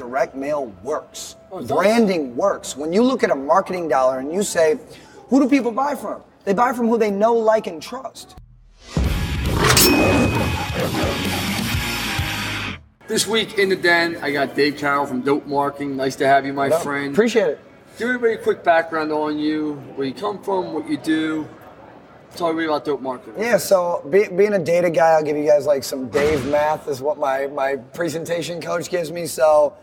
direct mail works. Oh, it does. Branding works. When you look at a marketing dollar and you say, who do people buy from? They buy from who they know, like, and trust. This week in the den, I got Dave Carroll from Dope Marketing. Nice to have you, my friend. Appreciate it. Give everybody a quick background on you, where you come from, what you do. Tell me about Dope Marketing. Yeah, so be, being a data guy, I'll give you guys like some Dave math is what my, my presentation coach gives me. So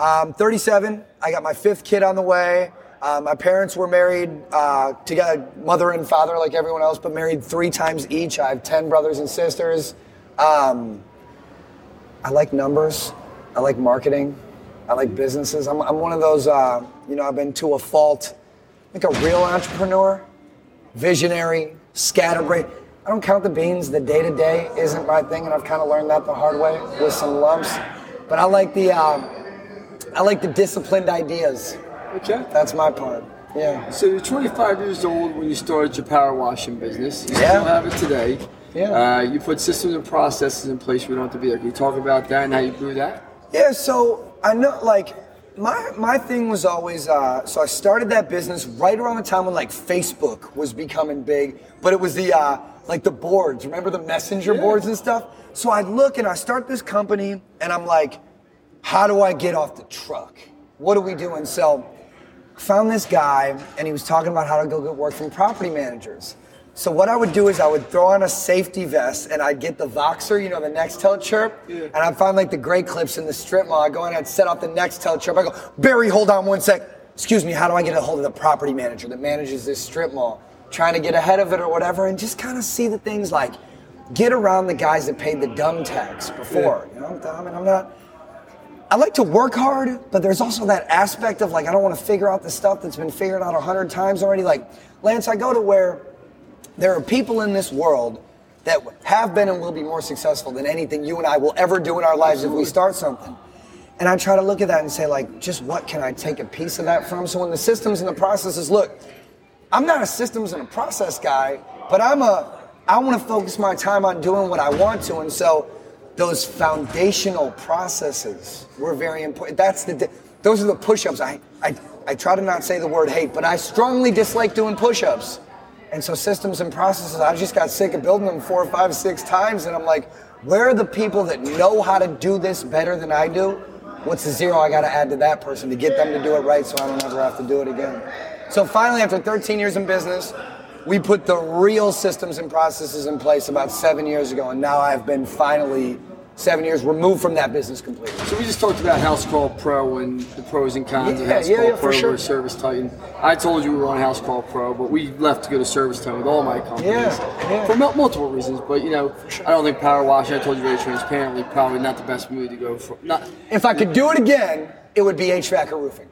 I'm 37. I got my fifth kid on the way. Uh, my parents were married uh, together, mother and father, like everyone else, but married three times each. I have 10 brothers and sisters. Um, I like numbers. I like marketing. I like businesses. I'm, I'm one of those, uh, you know, I've been to a fault, like a real entrepreneur, visionary, scatterbrain. I don't count the beans. The day to day isn't my thing, and I've kind of learned that the hard way with some lumps. But I like the, uh, I like the disciplined ideas. Okay. That's my part. Yeah. So you're 25 years old when you started your power washing business. You Yeah. still have it today. Yeah. Uh, you put systems and processes in place. We don't have to be there. Can you talk about that and how you grew that? Yeah, so I know like my my thing was always uh, so I started that business right around the time when like Facebook was becoming big, but it was the uh, like the boards. Remember the messenger Yeah. boards and stuff? So I'd look and I start this company and I'm like, how do I get off the truck? What are we doing? So I found this guy and he was talking about how to go get work from property managers. So what I would do is I would throw on a safety vest and I'd get the Voxer, you know, the Nextel chirp, Yeah. and I'd find like the great clips in the strip mall. I'd go in and I'd set off the Nextel chirp. I go, Barry, hold on one sec. Excuse me, how do I get a hold of the property manager that manages this strip mall? Trying to get ahead of it or whatever, and just kind of see the things like get around the guys that paid the dumb tax before. You know, I mean, I'm not. I like to work hard, but there's also that aspect of like I don't want to figure out the stuff that's been figured out a hundred times already. Like Lance, I go to where there are people in this world that have been and will be more successful than anything you and I will ever do in our lives if we start something. And I try to look at that and say like, just what can I take a piece of that from? So when the systems and the processes look, I'm not a systems and a process guy, but I'm a I want to focus my time on doing what I want to, and so those foundational processes were very important. That's the those are the push-ups. I I I try to not say the word hate, but I strongly dislike doing push-ups. And so systems and processes, I just got sick of building them four, five, six times, and I'm like, where are the people that know how to do this better than I do? What's the zero I got to add to that person to get them to do it right so I don't ever have to do it again? So finally, after 13 years in business, we put the real systems and processes in place about seven years ago, and now I've been finally seven years removed from that business completely. So we just talked about House Call Pro and the pros and cons of Yeah, House yeah, Call yeah, Pro sure. or Service Titan. I told you we were on House Call Pro, but we left to go to Service Titan with all my companies for multiple reasons. But you know, I don't think Power Wash. I told you very transparently, probably not the best move to go for. Not If I could do it again, it would be HVAC or roofing.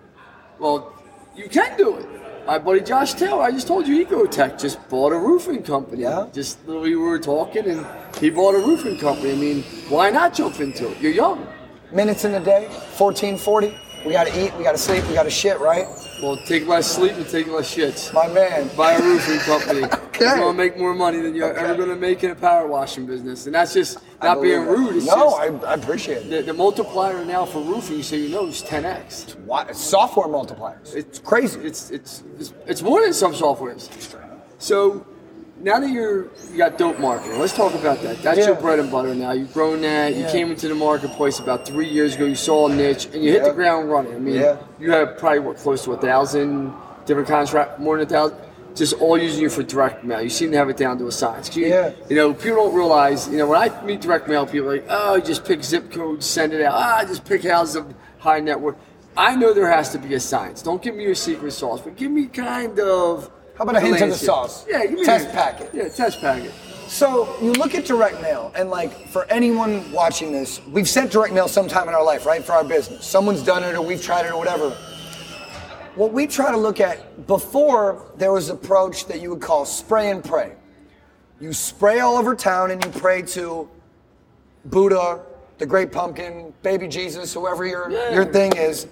well, you can do it. My buddy Josh Taylor, I just told you, Ecotech just bought a roofing company. Yeah. Just literally, we were talking, and he bought a roofing company. I mean, why not jump into it? You're young. Minutes in a day, 1440. We got to eat, we got to sleep, we got to shit, right? Well, take less sleep and take less shits. My man. buy a roofing company. Okay. You're gonna make more money than you're ever gonna make in a power washing business, and that's just not being rude. It's no, I, I appreciate it. the, the multiplier now for roofing, so you know, is 10x. Why, software multipliers. It's crazy. It's it's it's, it's more than some softwares. So now that you're you got dope marketing, let's talk about that. That's your bread and butter now. You've grown that. You came into the marketplace about three years ago. You saw a niche and you hit the ground running. I mean, Yeah. you have probably what close to a thousand different contract, more than a thousand. Just all using you for direct mail. You seem to have it down to a science. You, Yeah. you know, people don't realize. You know, when I meet direct mail, people like, "Oh, you just pick zip codes, send it out. Ah, just pick houses of high net worth." I know there has to be a science. Don't give me your secret sauce, but give me kind of. How about a hint of the sauce? Yeah, give me Test a- packet. Yeah, test packet. So you look at direct mail, and like for anyone watching this, we've sent direct mail sometime in our life, right? For our business. Someone's done it, or we've tried it, or whatever. What we try to look at before there was an approach that you would call spray and pray. You spray all over town and you pray to Buddha, the Great Pumpkin, Baby Jesus, whoever your Yeah. your thing is.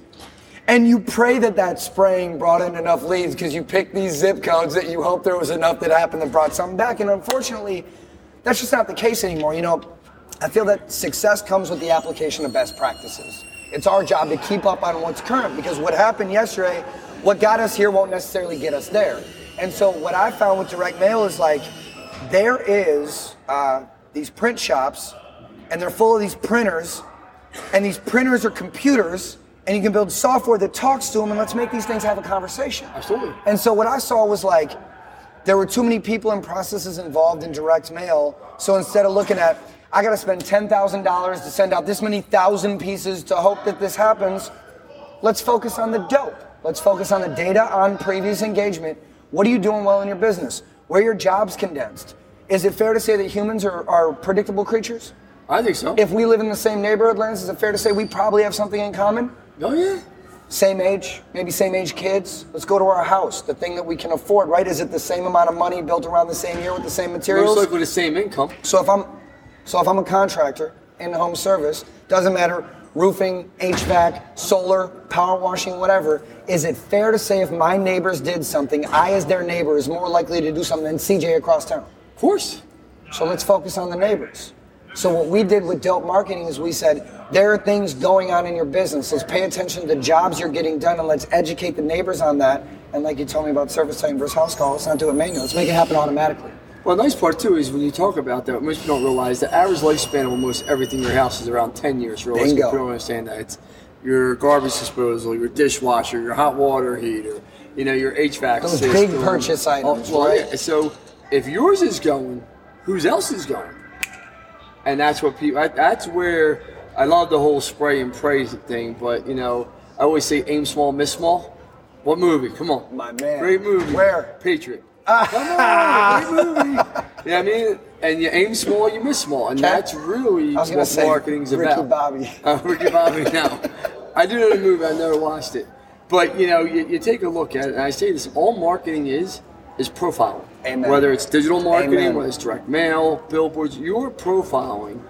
And you pray that that spraying brought in enough leads because you picked these zip codes that you hope there was enough that happened that brought something back. And unfortunately, that's just not the case anymore. You know, I feel that success comes with the application of best practices. It's our job to keep up on what's current because what happened yesterday, what got us here won't necessarily get us there. And so what I found with direct mail is like there is uh, these print shops and they're full of these printers and these printers are computers and you can build software that talks to them and let's make these things have a conversation. Absolutely. And so what I saw was like there were too many people and processes involved in direct mail. So instead of looking at I got to spend $10,000 to send out this many thousand pieces to hope that this happens, let's focus on the dope. Let's focus on the data on previous engagement. What are you doing well in your business? Where are your jobs condensed? Is it fair to say that humans are, are predictable creatures? I think so. If we live in the same neighborhood, Lance, is it fair to say we probably have something in common? oh yeah. Same age, maybe same age kids. Let's go to our house, the thing that we can afford, right? Is it the same amount of money built around the same year with the same materials? Most likely the same income. So if I'm so if I'm a contractor in home service, doesn't matter roofing, HVAC, solar, power washing, whatever, is it fair to say if my neighbors did something, I as their neighbor is more likely to do something than CJ across town? Of course. So let's focus on the neighbors. So what we did with Dope Marketing is we said there are things going on in your business. Let's pay attention to the jobs you're getting done and let's educate the neighbors on that. And like you told me about service time versus house call, let's not do it manually. Let's make it happen automatically. Well, the nice part too is when you talk about that, most people don't realize the average lifespan of almost everything in your house is around 10 years. Realistically, Bingo. people don't understand that. It's your garbage disposal, your dishwasher, your hot water heater, you know, your HVAC Those system. big purchase items, oh, well, right? yeah. So if yours is going, whose else is going? And that's what people. That's where I love the whole spray and pray thing. But you know, I always say aim small, miss small. What movie? Come on, My man. Great movie. Where? Patriot. Come on, great movie. You know what I mean? And you aim small, you miss small, and that's really I was gonna what say marketing's Ricky about. Bobby. Uh, Ricky Bobby. Now, I do know the movie. I never watched it, but you know, you, you take a look at it, and I say this: all marketing is is profiling. Amen. Whether it's digital marketing, Amen. whether it's direct mail, billboards, you're profiling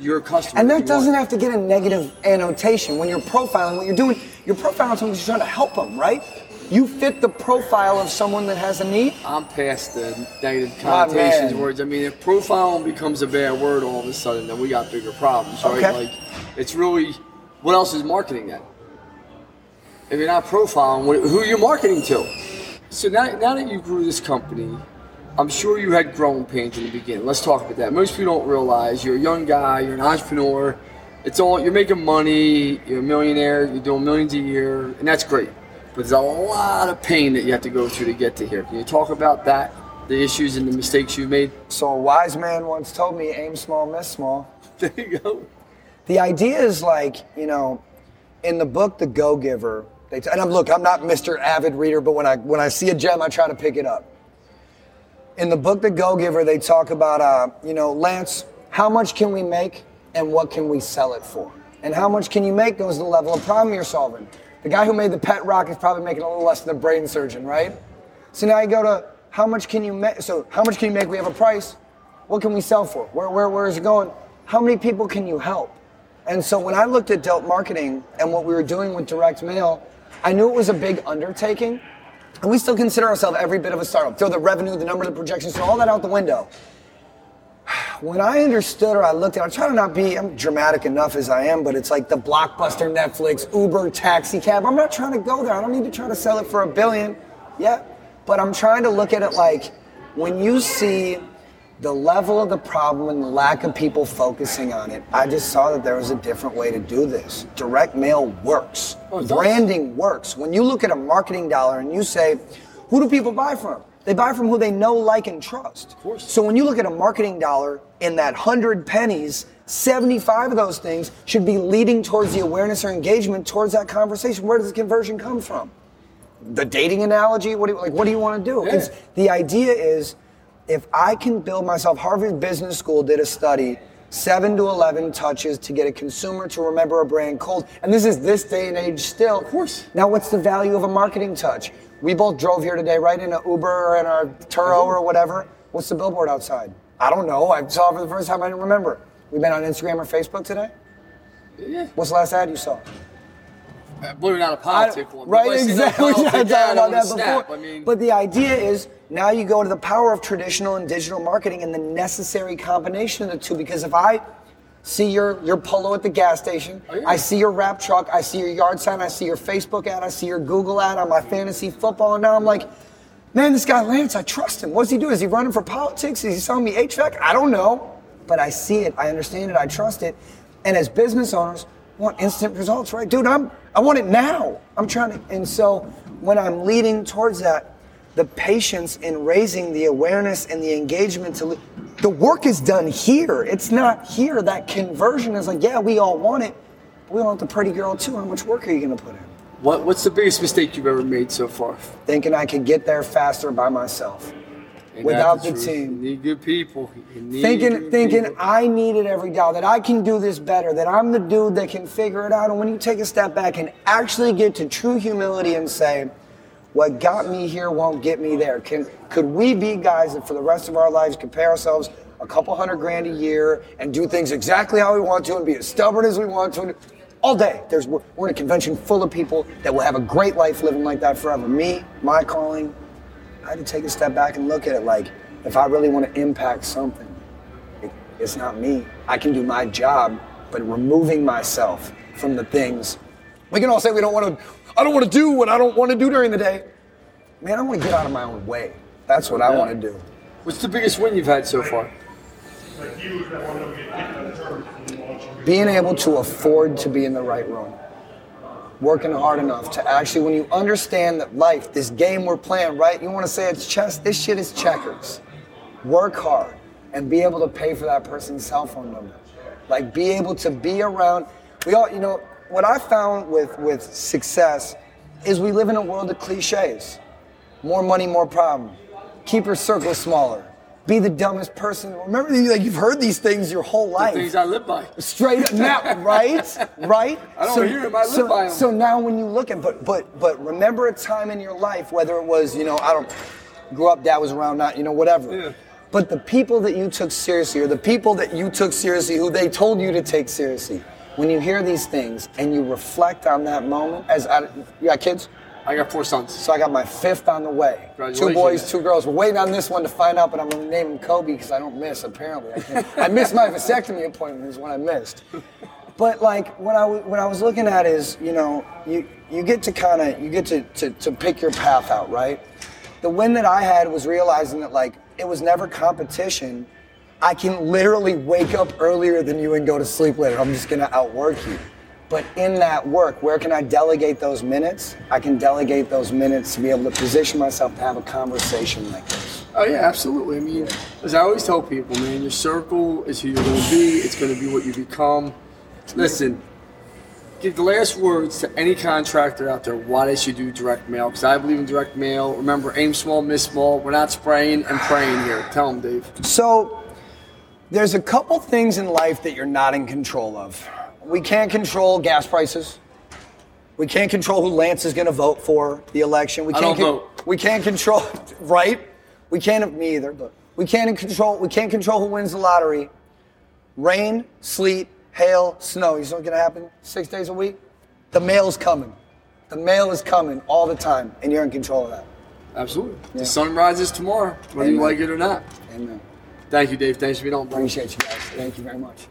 your customer. And that doesn't want. have to get a negative annotation. When you're profiling, what you're doing, you're profiling someone who's trying to help them, right? You fit the profile of someone that has a need. I'm past the negative connotations words. I mean, if profiling becomes a bad word all of a sudden, then we got bigger problems, right? Okay. Like, it's really, what else is marketing then? If you're not profiling, who are you marketing to? So now, now that you grew this company, I'm sure you had growing pains in the beginning. Let's talk about that. Most people don't realize you're a young guy, you're an entrepreneur. It's all you're making money, you're a millionaire, you're doing millions a year, and that's great. But there's a lot of pain that you have to go through to get to here. Can you talk about that, the issues and the mistakes you've made? So a wise man once told me, aim small, miss small. There you go. The idea is like, you know, in the book The Go Giver, they t- and I'm look, I'm not Mr. Avid reader, but when I when I see a gem, I try to pick it up. In the book The Go Giver, they talk about, uh, you know, Lance, how much can we make and what can we sell it for? And how much can you make goes to the level of problem you're solving. The guy who made the pet rock is probably making a little less than a brain surgeon, right? So now you go to how much can you make? So how much can you make? We have a price. What can we sell for? Where, where, where is it going? How many people can you help? And so when I looked at Dope Marketing and what we were doing with direct mail, I knew it was a big undertaking. And we still consider ourselves every bit of a startup. Throw the revenue, the number, the projections, throw all that out the window. When I understood or I looked at it, I try to not be, I'm dramatic enough as I am, but it's like the blockbuster Netflix, Uber, taxi cab. I'm not trying to go there. I don't need to try to sell it for a billion yet. But I'm trying to look at it like when you see the level of the problem and the lack of people focusing on it, I just saw that there was a different way to do this. Direct mail works. Oh. Branding works. When you look at a marketing dollar and you say, who do people buy from? They buy from who they know, like, and trust. Of course. So when you look at a marketing dollar in that hundred pennies, 75 of those things should be leading towards the awareness or engagement towards that conversation. Where does the conversion come from? The dating analogy? What do you, like? What do you want to do? Yeah. The idea is, if I can build myself, Harvard Business School did a study, seven to 11 touches to get a consumer to remember a brand cold. And this is this day and age still. Of course. Now, what's the value of a marketing touch? We both drove here today, right, in an Uber or in our Turo or whatever. What's the billboard outside? I don't know. I saw it for the first time. I didn't remember. We've been on Instagram or Facebook today. Yeah. What's the last ad you saw? Believe it or not, a I- politics one. right, But exactly. We politics, talked yeah, about that snap. before. I mean, but the idea is now you go to the power of traditional and digital marketing and the necessary combination of the two. Because if I, see your, your polo at the gas station. Oh, yeah. I see your wrap truck. I see your yard sign. I see your Facebook ad. I see your Google ad on my fantasy football. And now I'm like, man, this guy Lance, I trust him. What's he doing? Is he running for politics? Is he selling me HVAC? I don't know. But I see it. I understand it. I trust it. And as business owners, want instant results, right? Dude, I'm I want it now. I'm trying to and so when I'm leading towards that, the patience in raising the awareness and the engagement to the work is done here. It's not here. That conversion is like, yeah, we all want it. But we want the pretty girl too. How much work are you gonna put in? What, what's the biggest mistake you've ever made so far? Thinking I could get there faster by myself. Ain't Without that the team. You need good people. You need thinking good thinking people. I need it every day, that I can do this better, that I'm the dude that can figure it out. And when you take a step back and actually get to true humility and say, what got me here won't get me there. Can could we be guys that for the rest of our lives compare ourselves a couple hundred grand a year and do things exactly how we want to and be as stubborn as we want to? All day. There's we're we're in a convention full of people that will have a great life living like that forever. Me, my calling, I had to take a step back and look at it like if I really want to impact something, it, it's not me. I can do my job, but removing myself from the things. We can all say we don't want to. I don't want to do what I don't want to do during the day. Man, I want to get out of my own way. That's what I want to do. What's the biggest win you've had so far? Being able to afford to be in the right room. Working hard enough to actually, when you understand that life, this game we're playing, right? You want to say it's chess. This shit is checkers. Work hard and be able to pay for that person's cell phone number. Like be able to be around. We all, you know, what I found with with success is we live in a world of cliches. More money, more problem. Keep your circle smaller. Be the dumbest person. Remember, like you've heard these things your whole life. Things I live by. Straight up now, right? Right? I don't hear 'em, I live so, by 'em. So now when you look at but but but remember a time in your life, whether it was, you know, I don't grew up, dad was around, not, you know, whatever. Yeah. But the people that you took seriously, or the people that you took seriously, who they told you to take seriously, when you hear these things and you reflect on that moment, as I, you got kids? I got four sons. So I got my fifth on the way. Two boys, two girls. We're waiting on this one to find out, but I'm gonna name him Kobe because I don't miss. Apparently, I, I missed my vasectomy appointment is when I missed. But like what I what I was looking at is, you know, you you get to kind of you get to, to to pick your path out, right? The win that I had was realizing that like it was never competition. I can literally wake up earlier than you and go to sleep later. I'm just gonna outwork you. But in that work, where can I delegate those minutes? I can delegate those minutes to be able to position myself to have a conversation like this. Oh yeah, absolutely. I mean, as I always tell people, man, your circle is who you're going to be. It's going to be what you become. Listen, give the last words to any contractor out there why they should do direct mail. Because I believe in direct mail. Remember, aim small, miss small. We're not spraying and praying here. Tell them, Dave. So, there's a couple things in life that you're not in control of. We can't control gas prices. We can't control who Lance is going to vote for the election. We can't don't vote. We can't control, right? We can't. Me either. But we can't control. We can't control who wins the lottery. Rain, sleet, hail, snow. You know what's going to happen? Six days a week. The mail's coming. The mail is coming all the time, and you're in control of that. Absolutely. Yeah. The sun rises tomorrow, whether you like it or not. Amen. Thank you, Dave. Thanks for being on. Appreciate you guys. Thank you very much.